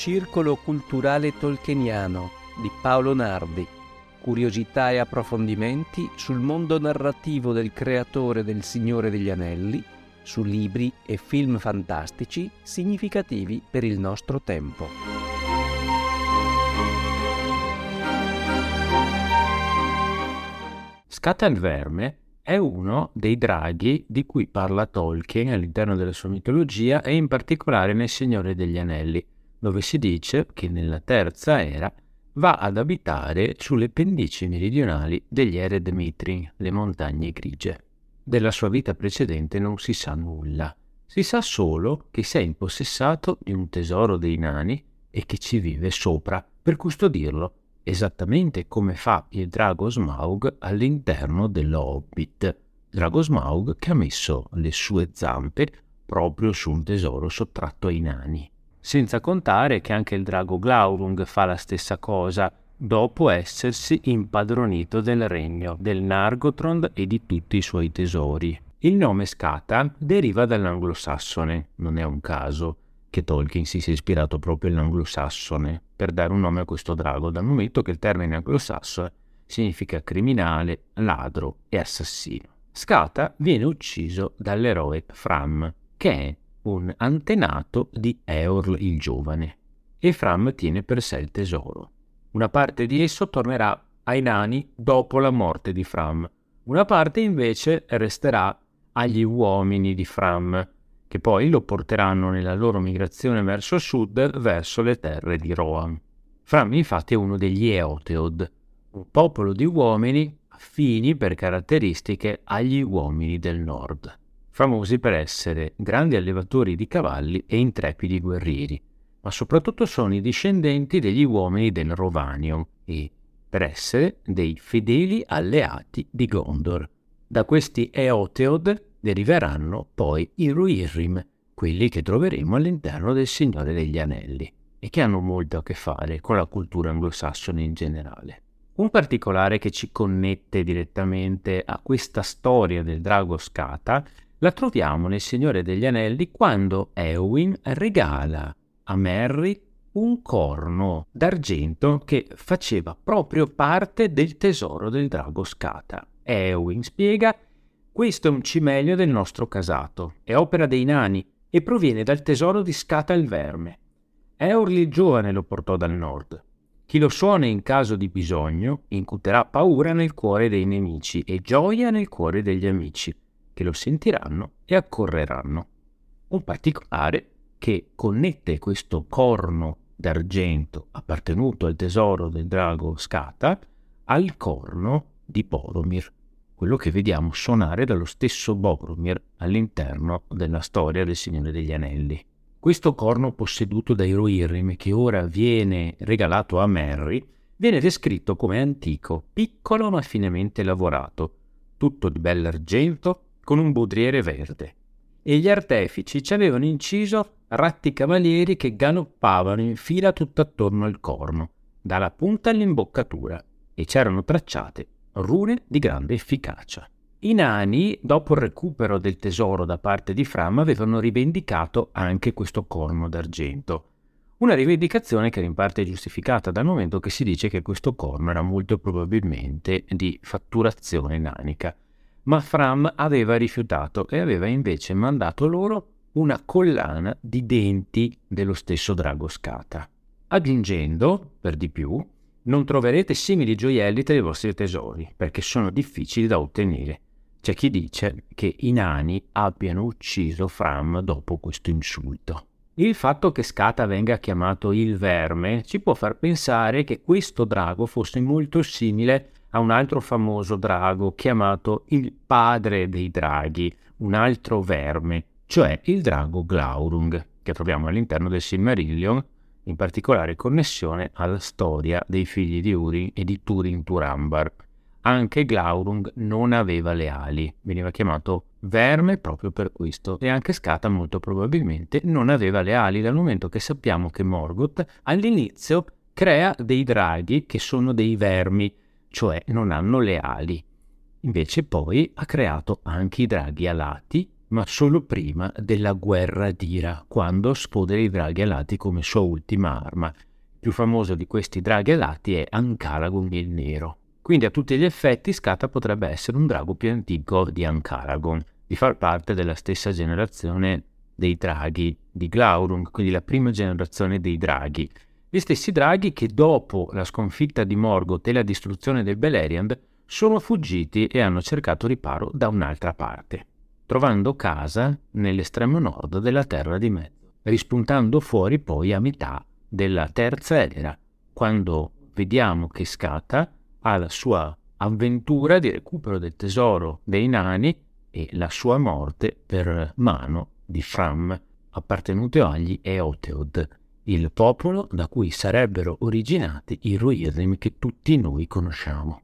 Circolo culturale tolkieniano di Paolo Nardi. Curiosità e approfondimenti sul mondo narrativo del creatore del Signore degli Anelli, su libri e film fantastici significativi per il nostro tempo. Scata il verme è uno dei draghi di cui parla Tolkien all'interno della sua mitologia e in particolare nel Signore degli Anelli, dove si dice che nella terza era va ad abitare sulle pendici meridionali degli Ered Mitrin, le montagne grigie. Della sua vita precedente non si sa nulla. Si sa solo che si è impossessato di un tesoro dei nani e che ci vive sopra per custodirlo esattamente come fa il drago Smaug all'interno dell'Hobbit. Drago Smaug che ha messo le sue zampe proprio su un tesoro sottratto ai nani. Senza contare che anche il drago Glaurung fa la stessa cosa dopo essersi impadronito del regno del Nargothrond e di tutti i suoi tesori. Il nome Scata deriva dall'anglosassone, non è un caso che Tolkien si sia ispirato proprio all'anglosassone per dare un nome a questo drago, dal momento che il termine anglosassone significa criminale, ladro e assassino. Scata viene ucciso dall'eroe Fram, che è un antenato di Eorl il giovane, e Fram tiene per sé il tesoro. Una parte di esso tornerà ai nani dopo la morte di Fram, una parte invece resterà agli uomini di Fram, che poi lo porteranno nella loro migrazione verso sud verso le terre di Rohan. Fram infatti è uno degli Eoteod, un popolo di uomini affini per caratteristiche agli uomini del nord, famosi per essere grandi allevatori di cavalli e intrepidi guerrieri, ma soprattutto sono i discendenti degli uomini del Rovanion e per essere dei fedeli alleati di Gondor. Da questi Eoteod deriveranno poi i Ruirrim, quelli che troveremo all'interno del Signore degli Anelli e che hanno molto a che fare con la cultura anglosassone in generale. Un particolare che ci connette direttamente a questa storia del drago Scata la troviamo nel Signore degli Anelli quando Eowyn regala a Merry un corno d'argento che faceva proprio parte del tesoro del drago Scata. Eowyn spiega questo è un cimelio del nostro casato, è opera dei nani e proviene dal tesoro di Scata il Verme. Eorl il giovane lo portò dal nord. Chi lo suona in caso di bisogno incuterà paura nel cuore dei nemici e gioia nel cuore degli amici, che lo sentiranno e accorreranno. Un particolare che connette questo corno d'argento appartenuto al tesoro del drago Scata al corno di Boromir quello che vediamo suonare dallo stesso Boromir all'interno della storia del Signore degli Anelli. Questo corno posseduto dai Rohirrim, che ora viene regalato a Merry, viene descritto come antico, piccolo ma finemente lavorato, tutto di bell'argento con un budriere verde. E gli artefici ci avevano inciso ratti cavalieri che galoppavano in fila tutt'attorno al corno, dalla punta all'imboccatura, e c'erano tracciate rune di grande efficacia. I nani, dopo il recupero del tesoro da parte di Fram, avevano rivendicato anche questo corno d'argento. Una rivendicazione che era in parte giustificata dal momento che si dice che questo corno era molto probabilmente di fatturazione nanica. Ma Fram aveva rifiutato e aveva invece mandato loro una collana di denti dello stesso drago Scata, aggiungendo, per di più, non troverete simili gioielli tra i vostri tesori, perché sono difficili da ottenere. C'è chi dice che i nani abbiano ucciso Fram dopo questo insulto. Il fatto che Scata venga chiamato il verme ci può far pensare che questo drago fosse molto simile a un altro famoso drago chiamato il padre dei draghi, un altro verme, cioè il drago Glaurung, che troviamo all'interno del Silmarillion in particolare connessione alla storia dei figli di Urin e di Turin Turambar. Anche Glaurung non aveva le ali, veniva chiamato verme proprio per questo, e anche Scata molto probabilmente non aveva le ali dal momento che sappiamo che Morgoth all'inizio crea dei draghi che sono dei vermi, cioè non hanno le ali. Invece poi ha creato anche i draghi alati ma solo prima della guerra d'Ira, quando sfodera i draghi alati come sua ultima arma. Il più famoso di questi draghi alati è Ancaragon il Nero. Quindi a tutti gli effetti Scata potrebbe essere un drago più antico di Ancaragon, di far parte della stessa generazione dei draghi di Glaurung, quindi la prima generazione dei draghi. Gli stessi draghi che dopo la sconfitta di Morgoth e la distruzione del Beleriand sono fuggiti e hanno cercato riparo da un'altra parte, trovando casa nell'estremo nord della Terra di Mezzo, rispuntando fuori poi a metà della terza era, quando vediamo che Scata ha la sua avventura di recupero del tesoro dei nani e la sua morte per mano di Fram, appartenuto agli Eoteod, il popolo da cui sarebbero originati i Rohirrim che tutti noi conosciamo.